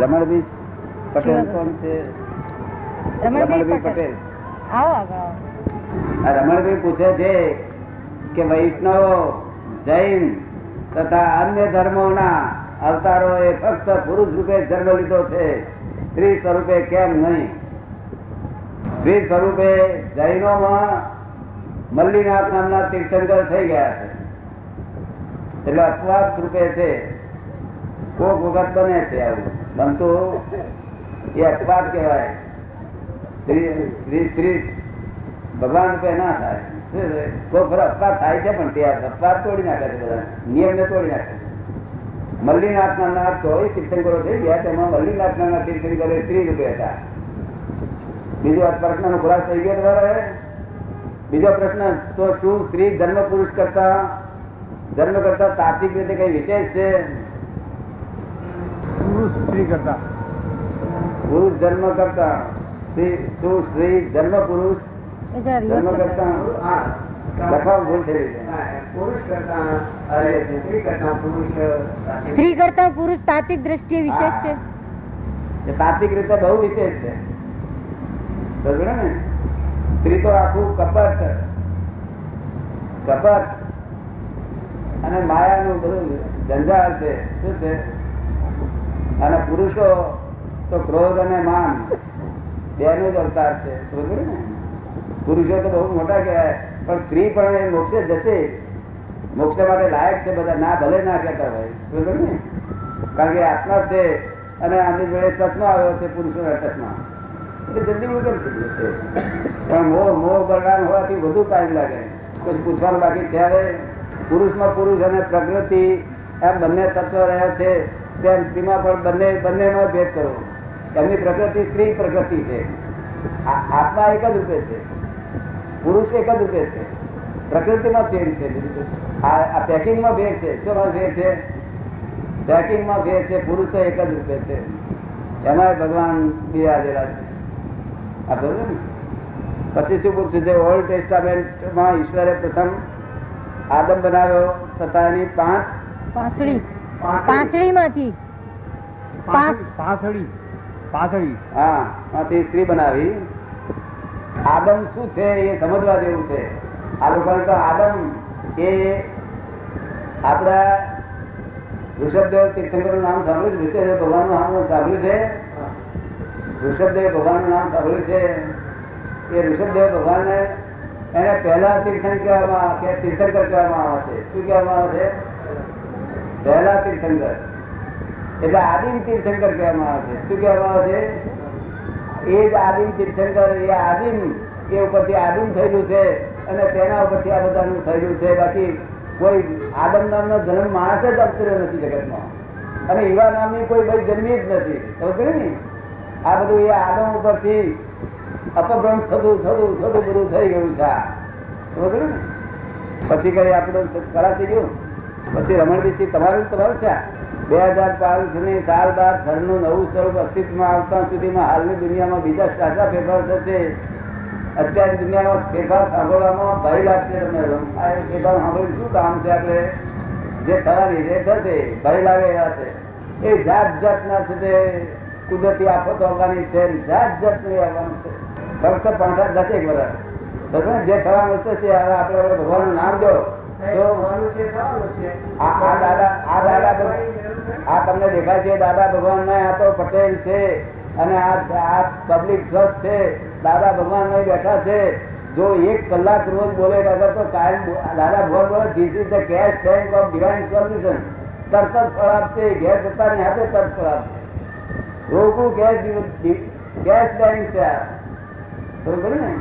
રમણભાઈ પટેલ કોણ છે? રમણભાઈ રમણભાઈ પટેલ. પટેલ. આવો આગળ આવો. પૂછે છે કે વૈષ્ણવો જૈન તથા અન્ય ધર્મોના અવતારો એ ફક્ત પુરુષ રૂપે જન્મ લીધો છે. સ્ત્રી સ્વરૂપે કેમ નહીં? સ્ત્રી સ્વરૂપે જૈનોમાં મલ્લીનાથ નામના તીર્થંકર થઈ ગયા છે. એટલે અપવાદ રૂપે છે. કોક વખત બને છે આવું. બનતું એ અપવાદ કહેવાય. ભગવાન રૂપે ના થાય. કોઈ ખરો અપવાદ થાય છે પણ તે અપવાદ તોડી નાખે છે બધા. નિયમને તોડી નાખે છે. મલ્લીનાથ નામના ચોવીસ તીર્થંકરો થઈ ગયા તેમાં મલ્લીનાથ નામના તીર્થંકરો સ્ત્રી રૂપે હતા. બીજો પ્રશ્નનો ખુલાસ થઈ ગયો તમારે? બીજો પ્રશ્ન, તો શું સ્ત્રી ધર્મ પુરુષ કરતા ધર્મ કરતા તાત્વિક રીતે કઈ વિશેષ છે? પુરુષ સ્ત્રી કરતા. પુરુષ જન્મ કરતા. સ્ત્રી જન્મ પુરુષ. જન્મ કરતા. લખવા ભૂલ થઈ સ્ત્રી કરતા પુરુષ તાત્વિક દ્રષ્ટિએ વિશેષ છે. તાત્વિક રીતે બહુ વિશેષ છે. ને? સ્ત્રી તો આખું કપટ. કપટ. અને માયાનું બધું જંજાળ છે. શું છે? અને પુરુષો તો ક્રોધ અને માન, બેનો જ અવતાર છે. ને? પુરુષો તો બહુ મોટા કહેવાય, પણ સ્ત્રી પણ એ મોક્ષે જશે. મોક્ષ માટે લાયક છે બધા. ના, ભલે ના કહેતા હોય. સમજો ને? કારણ કે આત્મા છે અને આની જોડે ચશ્મા આવ્યો છે પુરુષો ચશ્મા એટલે જલ્દી વગર થઈ જશે પણ મોહ મોહ બળવાન હોવાથી વધુ ટાઈમ લાગે. પછી પૂછવાનું બાકી ત્યારે પુરુષમાં પુરુષ અને પ્રકૃતિ એમ બંને તત્વ રહ્યા છે. તેમ સ્ત્રીમાં પણ બંને, બંનેમાં ભેદ કરો, એમની પ્રકૃતિ સ્ત્રી પ્રકૃતિ છે. આત્મા એક જ રૂપે છે. પુરુષ એક જ રૂપે છે. પ્રકૃતિમાં ચેન્જ છે. આ આ પેકિંગમાં ભેદ છે. શું ભેદ છે? પેકિંગમાં ભેદ છે. પુરુષો એક જ રૂપે છે. એમાં ભગવાન બિરાજેલા છે. આ ખબર ને? પછી શું પૂછ્યું છે? ઓલ્ડ ટેસ્ટામેન્ટમાં ઈશ્વરે પ્રથમ આદમ બનાવ્યો તથા એની પાંચ પાંસળી. પાંસળી પાસળી પાછળી હા માંથી સ્ત્રી બનાવી. આદમ શું છે એ સમજવા જેવું છે. આ લોકોને તો આદમ એ આપણા ઋષભદેવ તીર્થંકર નામ સાંભળ્યું છે ઋષભદેવ ભગવાનનું નામ સાંભળ્યું છે. ઋષભદેવ ભગવાનનું નામ સાંભળ્યું છે. એ ઋષભદેવ ભગવાન એને પહેલા તીર્થંકર કહેવામાં આવે કે તીર્થંકર કહેવામાં આવે છે. શું કહેવામાં આવે છે? પહેલા તીર્થંકર. એટલે આદિમ તીર્થંકર કહેવામાં આવે છે. શું કહેવામાં આવે છે? એ જ આદિમ તીર્થંકર, એ આદિમ, એ ઉપરથી આદિમ થયેલું છે અને તેના ઉપરથી આ બધાનું થયેલું છે. બાકી કોઈ આદમ નામનો જન્મ માણસ જ અવતર્યો નથી જગતમાં. અને એવા નામની કોઈ ભાઈ જન્મી જ નથી. સમજ ને? આ બધું એ આદમ ઉપરથી અપભ્રંશ થતું થતું થતું બધું થઈ ગયું છે આ. સમજ ને? પછી કઈ આપણું ખરા થઈ ગયું? પછી રમણબીજી તમારું તમારું છે? બે હજાર પાંચની સાલ બાદ ઘરનું નવું સ્વરૂપ અસ્તિત્વમાં આવતા સુધીમાં હાલની દુનિયામાં બીજા સાચા ફેરફાર થશે. અત્યારે દુનિયામાં ફેરફાર સાંભળવામાં ભય લાગશે તમને. ફેરફાર સાંભળીને શું કામ છે આપણે? જે થવાની જે થશે, ભય લાગે એવા છે. એ જાત જાતના છે કુદરતી આફતો આવવાની છે જાત જાતનું આવવાનું છે. ફક્ત પાંચ દસેક વર્ષ જે થવાનું થશે આપણે ભગવાન નામ દો. આ દાદા આ દાદા આ તમને દેખાય છે દાદા ભગવાન ને આ તો પટેલ છે અને આ પબ્લિક ટ્રસ્ટ છે દાદા ભગવાન અહીં બેઠા છે. જો એક કલાક રોજ બોલે અગર તો કાયમ દાદા ભગવાન બોલે this is the cash bank of divine solution તરત જ ફળ આપશે ઘેર જતા ને આપે તરત ફળ આપશે રોકું કેશ કેશ બેંક છે આ. બરોબર ને?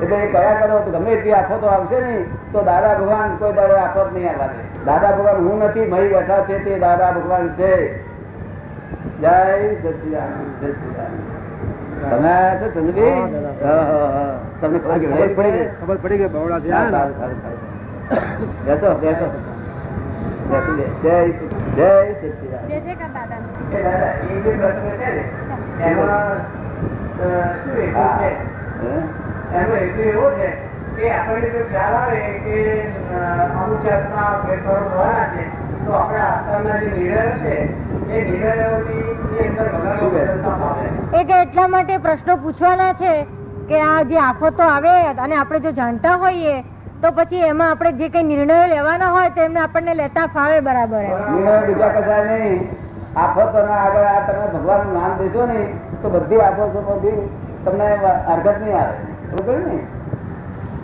એટલે એ કયા કરો તો ગમે તે આફતો આવશે ને તો દાદા ભગવાન કોઈ દાડે આફત નહીં આવવા દે દાદા ભગવાન હું નથી મહી બેઠા છે તે દાદા ભગવાન છે જય સચિદાનંદ જય સચિદાનંદ. તમે આયા છો ચંદ્રજી? હા, દાદા. હા, હા, હા. તમને ખબર ખબર પડી પડી ગઈ ખબર પડી ગઈ બહોળા હા, થયા ને? સારું, સારું, સારું. બેસો બેસો બેસી લે. જય સચિ- જય સચિદાનંદ. જય જય કા દાદા એ દાદા, એ જે પ્રશ્ન છે ને એમાં અ, શું હેતુ હા. છે હે? એનો હેતુ એવો છે કે આપણને જો ખ્યાલ આવે કે અમુક જાતના ફેરફારો થવાના છે તો આપણે આત્માના જે નિર્ણયો છે એ નિર્ણયોની ભગવાન એટલા માટે પ્રશ્નો પૂછવાના છે કે આ જે આફતો આવે અને આપણે જો જાણતા હોઈએ તો પછી એમાં આપણે જે કઈ નિર્ણયો લેવાના હોય તો એમને આપણને લેતા ફાવે બરાબર એમ. નિર્ણય બીજા કશા નહીં. આફતો ના આગળ આ તમે ભગવાન નામ દેશો ને તો બધી આફતો બધી તમને હરકત નહીં આવે.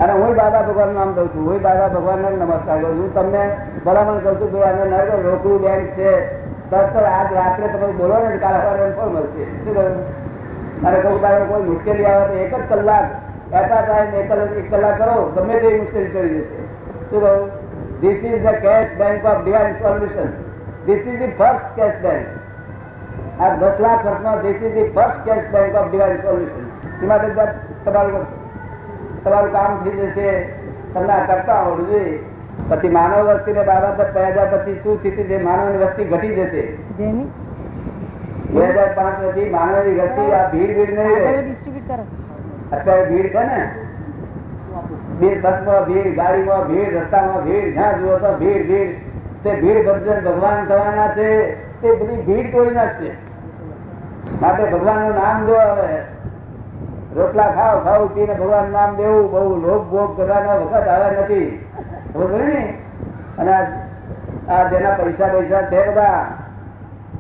અને હું દાદા ભગવાન નામ દઉં છું. હું દાદા ભગવાનને નમસ્કાર કરું છું. તમને ભલામણ કરું છું ભાઈ અમે નગર રોકડું બેંક છે, તરત આજ રાત્રે તમે બોલો ને, કાલે સવારે ફોન મળશે. શું કહ્યું? મારે કહું તારે કોઈ મુશ્કેલી આવે તો એક જ કલાક એટા ટાઈમ એક કલાક એક કલાક કરો, ગમે તે મુશ્કેલી કરી દેશે. શું કહ્યું? This is the cash bank of divine solution this is the first cash bank આ દસ લાખ વર્ષમાં this is the first cash bank of divine solution એમાં તો તમારું તમારું કામ થઈ જશે. તમને કરતા જોઈએ પછી માનવ વસ્તી ને બાબત બે હજાર પછી શું સ્થિતિ છે? માનવ વસ્તી ઘટી જશે. બે હજાર પાંચ પછી માનવની વસ્તી આ ભીડ ભીડ નહીં અત્યારે ભીડ છે ને? બે બસમાં ભીડ ગાડીમાં ભીડ રસ્તામાં ભીડ જ્યાં જુઓ તો ભીડ ભીડ. તે ભીડ ભજન ભગવાન થવાના છે. તે બધી ભીડ તોડી નાખશે માટે ભગવાનનું નામ જો હવે રોટલા ખાવ ખાવ પીને ભગવાન નામ દેવું, બહુ લોભ ભોગ કરવાનો વખત આવે નથી. અને આ- જેના પૈસા પૈસા છે બધા,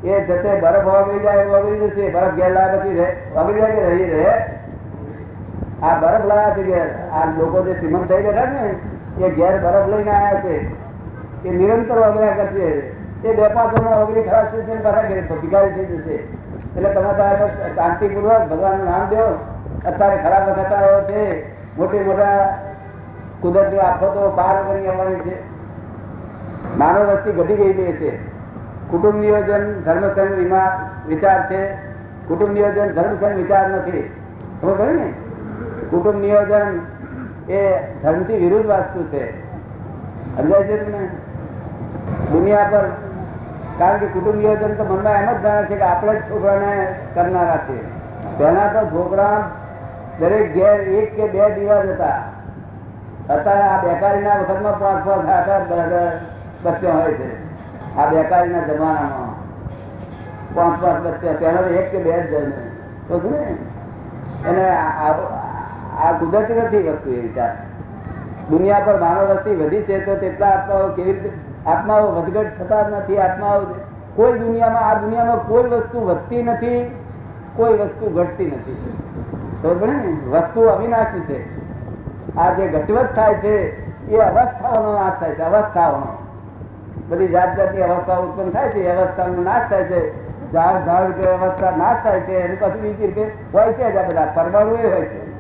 એ જતે બરફ ઓગળી જાય ઓગળી જશે. બરફ ઘેર લાવ્યા પછી ઓગળી જાય રહી રહે? આ બરફ લાવ્યા છે ઘેર. આ લોકો જે શ્રીમંત થઈ ગયા ને, એ ઘેર બરફ લઈને આવ્યા છે. એ નિરંતર ઓગળ્યા કરશે. એ બે પાંચ જણા ઓગળી ખરાબ થશે પાછા ભિગારી થઈ જશે. એટલે તમે શાંતિપૂર્વક ભગવાનનું નામ દો. અત્યારે ખરાબ આવ્યો છે. મોટી મોટા કુદરતી આફતો પાર કરી આવવાની છે. માનવ વસ્તી ઘટી ગયેલી છે કુટુંબ નિયોજન ધર્મ વિમા વિચાર છે. કુટુંબ નિયોજન ધર્મ વિચાર નથી. ખબર ને? કુટુંબ નિયોજન એ ધર્મથી વિરુદ્ધ વાસ્તુ છે. સમજાય છે તમને? દુનિયા પર કારણ કે કુટુંબ નિયોજન તો મનમાં એમ જ જાણે છે કે આપણે જ છોકરાને કરનારા છે પહેલા તો છોકરા દરેક ઘેર એક કે બે દિવસ હતા અત્યારે આ બેકારીના વખતમાં પાંચ પાંચ આઠ આઠ બચ્ચો હોય છે. આ બેકારીના જમાનામાં પાંચ પાંચ બચ્ચા, પહેલા એક કે બે જ જણ ને? અને આ- કુદરતી નથી વસ્તુ એ વિચાર. દુનિયા પર માનવ વસ્તી વધી છે તો તેટલા આત્માઓ કેવી રીતે આત્માઓ વધઘટ થતા નથી. આત્માઓ કોઈ દુનિયામાં આ દુનિયામાં કોઈ વસ્તુ વધતી નથી, કોઈ વસ્તુ ઘટતી નથી. વસ્તુ અવિનાશી છે. આ જે ઘટવત થાય છે, એ અવસ્થાઓનો નાશ થાય છે, અવસ્થાઓનો. બધી જાત જાતની અવસ્થા ઉત્પન્ન થાય છે અવસ્થાનો નાશ થાય છે. ઝાડ ઝાડ કે અવસ્થા નાશ થાય છે, એની પછી બીજી રીતે હોય છે આ બધા. પરમાણુ એ હોય છે.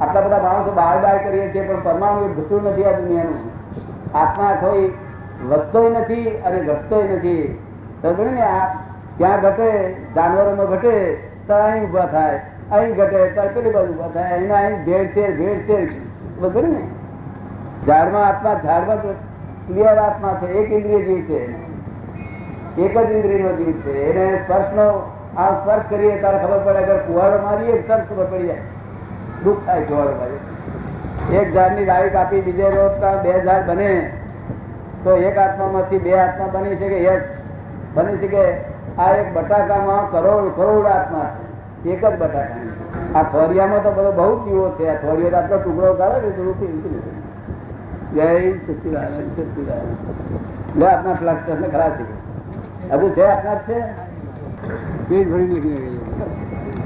આટલા બધા માણસો બહાર બહાર કરીએ છીએ, પણ પરમાણુ એ ઘટતું નથી આ દુનિયાનું. આત્મા કોઈ વધતો નથી અને ઘટતોય નથી. સમજો ને આ, ત્યાં ઘટે, જાનવરોમાં ઘટે તો અહીં ઊભા થાય. અહીં ઘટે કેટલી બાજુ થાય. અહીં ભેળ છે ભેળ છે બધું ને? ઝાડમાં આત્મા, ઝાડમાં ક્લિયર આત્મા છે. એક ઇન્દ્રિય જીવ છે. એક જ ઇન્દ્રિયનો જીવ છે. એને સ્પર્શનો, આ સ્પર્શ કરીએ ત્યારે ખબર પડે અગર કુવાડો મારીએ, તરત ખબર પડી જાય. દુઃખ થાય કુવાડો મારી એક ઝાડની ડાળી કાપી, બીજે રોજ બે ઝાડ બને. તો એક આત્મામાંથી બે આત્મા બની શકે યસ બની શકે. આ એક બટાકામાં કરોડ કરોડ આત્મા છે. એક જ બટાકા. આ થોરિયામાં તો બધો બહુ કીવો છે. આ થોરિયો આટલો ટુકડો કરે ને તો જય સચિદાનંદ સચિદાનંદ. લે આપના ફ્લાક્સ ને ખરા છે. હજુ છે આપના જ છે? પેટ ભરી નીકળી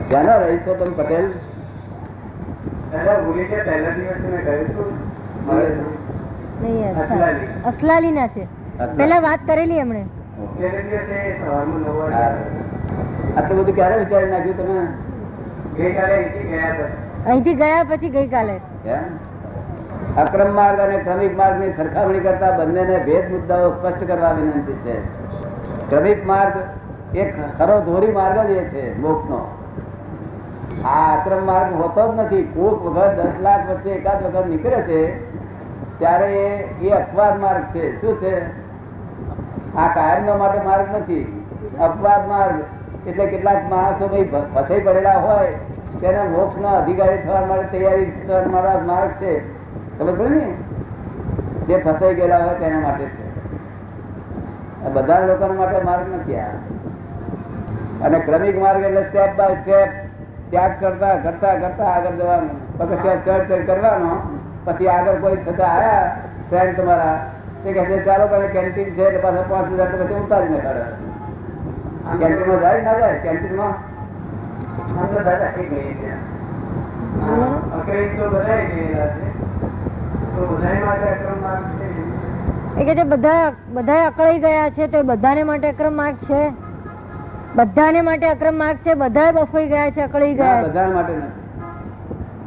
ક્યાંના રહી છો તમે પટેલ. અસલાલી. ના છે. પેલા વાત કરેલી એમણે. આટલું બધું ક્યારે વિચારી નાખ્યું તમે? અહીંથી ગયા પછી ગઈકાલે. અક્રમ માર્ગ અને ક્રમિક માર્ગની સરખામણી કરતા બંનેને ભેદ મુદ્દાઓ સ્પષ્ટ કરવા વિનંતી છે. ક્રમિક માર્ગ એક ખરો ધોરી માર્ગ જ એ છે મોક્ષનો. આ અક્રમ માર્ગ હોતો જ નથી. કોક વખત દસ લાખ વચ્ચે એકાદ વખત નીકળે છે ત્યારે એ- એ અપવાદ માર્ગ છે. શું છે? આ કાયમ માટે માર્ગ નથી. અપવાદ માર્ગ એટલે કેટલાક માણસો ભાઈ ફસાઈ પડેલા હોય તેને મોક્ષ ના અધિકારી થવા માટે તૈયારી માટે માર્ગ છે. ખબર પડે ને? જે ફસાઈ ગયેલા હોય તેના માટે છે. બધા લોકો માટે માર્ગ નથી આ. અને ક્રમિક માર્ગ એટલે સ્ટેપ બાય સ્ટેપ ત્યાગ કરતા કરતા કરતા આગળ જવાનું. પગથિયા ચડ ચડ કરવાનો. પછી આગળ કોઈ છતાં આયા ફ્રેન્ડ તમારા તે કહે છે ચાલો ભાઈ કેન્ટીન છે એટલે પાછા પાંચ હજાર પછી ઉતારીને કાઢે કેન્ટીનમાં જાય ના જાય? કેન્ટીનમાં બધા બધાને માટે અક્રમ માર્ગ છે? બધા બફાઈ ગયા છે, અકળાઈ ગયા બધા માટે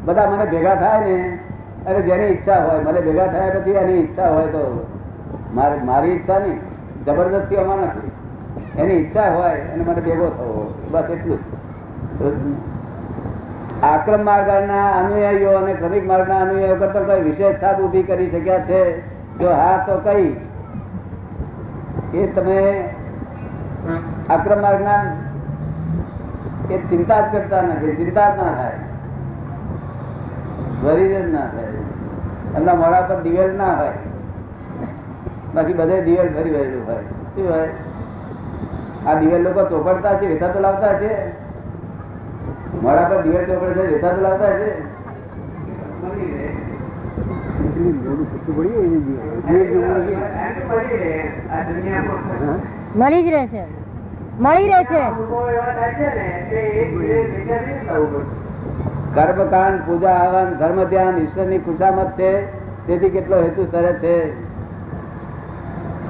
બધા મને ભેગા થાય ને, અરે જેની ઈચ્છા હોય, મને ભેગા થયા પછી એની ઈચ્છા હોય તો મારી મારી ઈચ્છા નહીં. જબરદસ્તી અમાર નથી. એની ઈચ્છા હોય અને મને ભેગો થવો. બસ એટલું જ. આક્રમ માર્ગના અનુયાયીઓ અને ક્રમિક માર્ગના અનુયાયીઓ કરતા કઈ વિશેષ છાપ ઊભી કરી શક્યા છે? જો હા, તો કઈ? એ તમે આક્રમ માર્ગના એ ચિંતા જ કરતા નથી, ચિંતા જ ના થાય. જ ના થાય. એમના મોડા પર દિવેલ ના હોય. બાકી બધે દિવેલ ભરી વહેલું હોય. શું હોય? આ દિવેલ લોકો ચોપડતા છે વેતા તો લાવતા છે? મોડા પર દિવેલ ચોપડે છે વેતા તો લાવતા છે મળી જ રહે છે. મળી રહે છે. લોકો એવા થાય છે ને કે એક બીજે વિચારી જ થવું પડે કર્મકાંડ પૂજા હવન ધર્મ ધ્યાન ઈશ્વરની ખુશામત છે. તેથી કેટલો હેતુ સરે છે.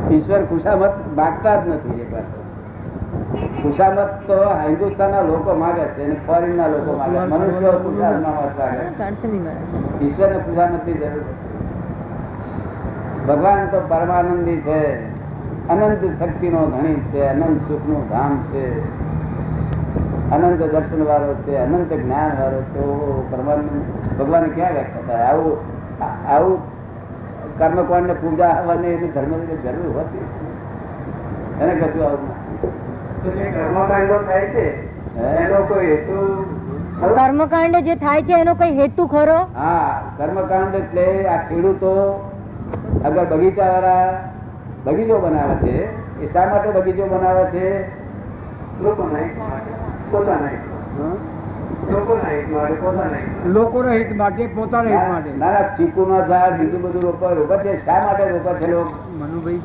ઈશ્વર ખુશામત માગતા જ નથી એ પાછો ખુશામત તો હિન્દુસ્તાનના લોકો માગે છે અને ફોરેન ના લોકો માગે મનુષ્યો ખુશામત માગે ઈશ્વર ને ખુશામતની જરૂર ભગવાન તો પરમાનંદી છે અનંત શક્તિનો ધણી છે અનંત સુખનું ધામ છે અનંત દર્શન વાળો છે અનંત જ્ઞાન વાળો છે પરમાનંદ ભગવાન ક્યાં વ્યક્ત થાય? આવું આવું કર્મકોણ ને પૂજા આવવાની એની ધર્મ જરૂર હોતી એને કશું આવું કર્મકાંડો થાય છે? એનો કોઈ હેતુ કર્મકાંડ જે થાય છે એનો કઈ હેતુ ખરો? હા કર્મકાંડ એટલે આ ખેડૂતો અગર બગીચા વાળા બગીચો બનાવે છે એ શા માટે બગીચો બનાવે છે? લોકોના હિત માટે પોતાના હિત માટે. હા? લોકોના હિત માટે પોતાના હિત માટે. લોકોના હિત માટે પોતાના હિત માટે ના ના ચીકુ નો ઝાડ બીજું બધું રોપે છે. શા માટે રોપે છે લોકો? મનુભાઈ.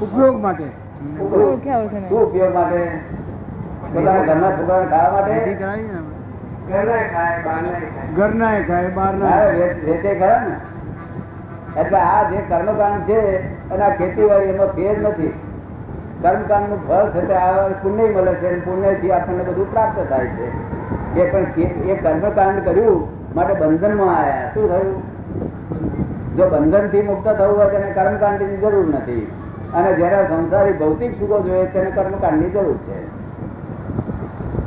ઉપયોગ માટે. શું ઉપયોગ માટે? પોતાના ઘરના છોકરાને ખાવા માટે? કરાવી ને ઘરનાય ખાય બહારનાય ખાય. ઘરના ખાય બહારના વેચે ખરા ને? એટલે આ જે કર્મકાંડ છે એના ખેતીવાડી એમાં ફેર નથી. કર્મકાંડનું ફળ છે આ પુણ્ય મળે છે પુણ્યથી આપણને બધું પ્રાપ્ત થાય છે. એ પણ એ કર્મકાંડ કર્યું માટે બંધનમાં આવ્યા શું થયું? જો બંધનથી મુક્ત થવું હોય તેને કર્મકાંડની જરૂર નથી. અને જયારે સંસારી ભૌતિક સુખો જોઈએ તેને કર્મકાંડની જરૂર છે.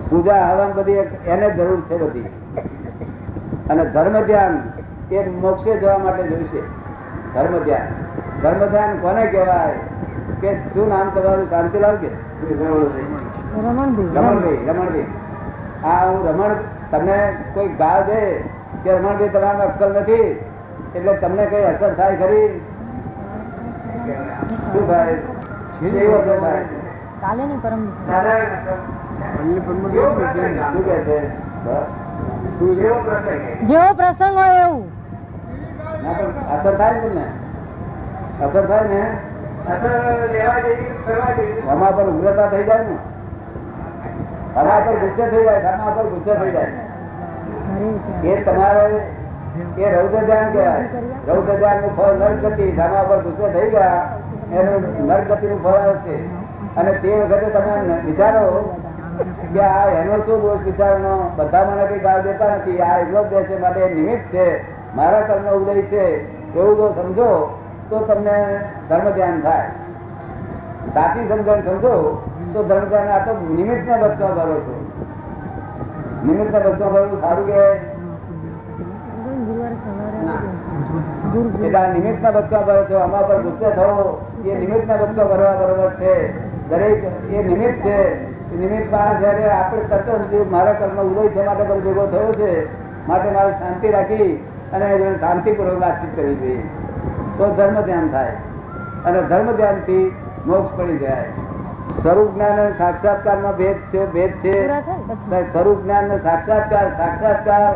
પૂજા હવન બધી એને જરૂર છે બધી. અને ધર્મ ધ્યાન એ મોક્ષે જવા માટે જોઈશે ધર્મ ધ્યાન ધર્મ ધ્યાન કોને કહેવાય? કે શું નામ તમારું? શાંતિલાલ કે રમણભાઈ. રમણભાઈ આ હું રમણ તમને કોઈ ગાળ દે કે રમણભાઈ તમારા અક્કલ નથી? એટલે તમને કઈ અસર થાય ખરી? શું કાલે ની પરમ જેવો પ્રસંગ હોય એવું. અસર થાય ને અસર થાય ને? આમાં પર ઉગ્રતા થઈ જાય ને. અમારા પર ગુસ્સે થઈ જાય આમાં પર ગુસ્સે થઈ જાય. એ તમારે એ રૌદ્ર ધ્યાન કહેવાય. રૌદ્ર ધ્યાનનું ફળ નરગતિ સામા પર ગુસ્સે થઈ ગયા. એનું નરગતિ નું ફળ આવશે અને તે વખતે તમે વિચારો કે આ એનો શું દોષ વિચારનો બધા મને કઈ ગાળ દેતા નથી. આ એટલો જ છે. માટે નિમિત્ત છે. મારા કર્મ ઉદય છે. એવું જો સમજો તો તમને ધર્મ ધ્યાન થાય. સાચી સમજણ સમજો તો ધર્મ ધ્યાન આ તો નિમિત્ત ને બચવા ભરો છો. નિમિત્ત ને બચવા ભરવું સારું કે? એટલે આ નિમિત્ત ના બચવા ભરો છો. આમાં પર ગુસ્સે થવો. એ નિમિત્ત ના બચવા ભરવા બરોબર છે. દરેક એ નિમિત્ત છે. નિમિત્ત માણસ જયારે આપણે તત્વ મારા કર્મ ઉદય છે માટે બધો ભેગો થયો છે માટે મારે શાંતિ રાખી અને શાંતિપૂર્વક વાતચીત કરવી જોઈએ. તો ધર્મ ધ્યાન થાય. અને ધર્મ ધ્યાનથી મોક્ષ પડી જાય. સ્વરૂપ જ્ઞાન અને સાક્ષાત્કારમાં ભેદ છે ભેદ છે. સ્વરૂપ જ્ઞાન ને સાક્ષાત્કાર સાક્ષાત્કાર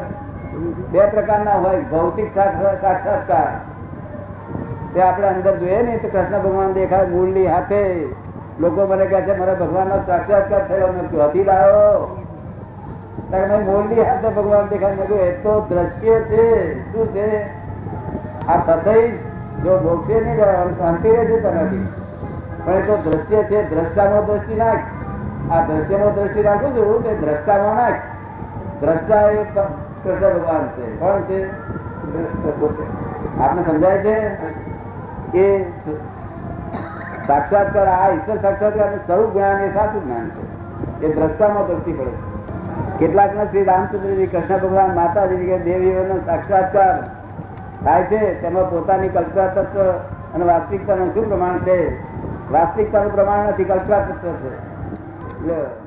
બે પ્રકારના હોય. ભૌતિક સાક્ષા- સાક્ષાત્કાર. તે આપણે અંદર જોઈએ ને, તો કૃષ્ણ ભગવાન દેખાય મૂળની હાથે. લોકો મને કહે છે, મારા ભગવાન નો સાક્ષાત્કાર થયો મેં હતી લાયો ત્યારે મૂળની હાથે ભગવાન દેખાય. મેં એ તો દ્રશ્ય છે. શું છે? આ સતઈ જો ભોગશે નહીં જવાનું શાંતિ રહે તેનાથી પણ એ તો દ્રશ્ય છે, દ્રષ્ટામાં દ્રષ્ટિ નાખ. આ દ્રશ્યમાં દ્રષ્ટિ રાખું છું તે દ્રષ્ટામાં નાખ. દ્રષ્ટા એ કૃષ્ણ ભગવાન છે. કોણ છે? આપને સમજાય છે? કે સાક્ષાત્કાર આ ઈશ્વર સાક્ષાત્કાર સ્વરૂપ જ્ઞાન એ સાચું જ્ઞાન છે. એ દ્રષ્ટામાં દ્રષ્ટિ પડે કેટલાક ને શ્રી રામચંદ્રજી કૃષ્ણ ભગવાન માતાજી કે દેવીઓનો સાક્ષાત્કાર થાય છે. તેમાં પોતાની કલ્પના તત્વ અને વાસ્તવિકતાનું શું પ્રમાણ છે? વાસ્તવિકતાનું પ્રમાણ નથી, કલ્પના તત્વ છે. એટલે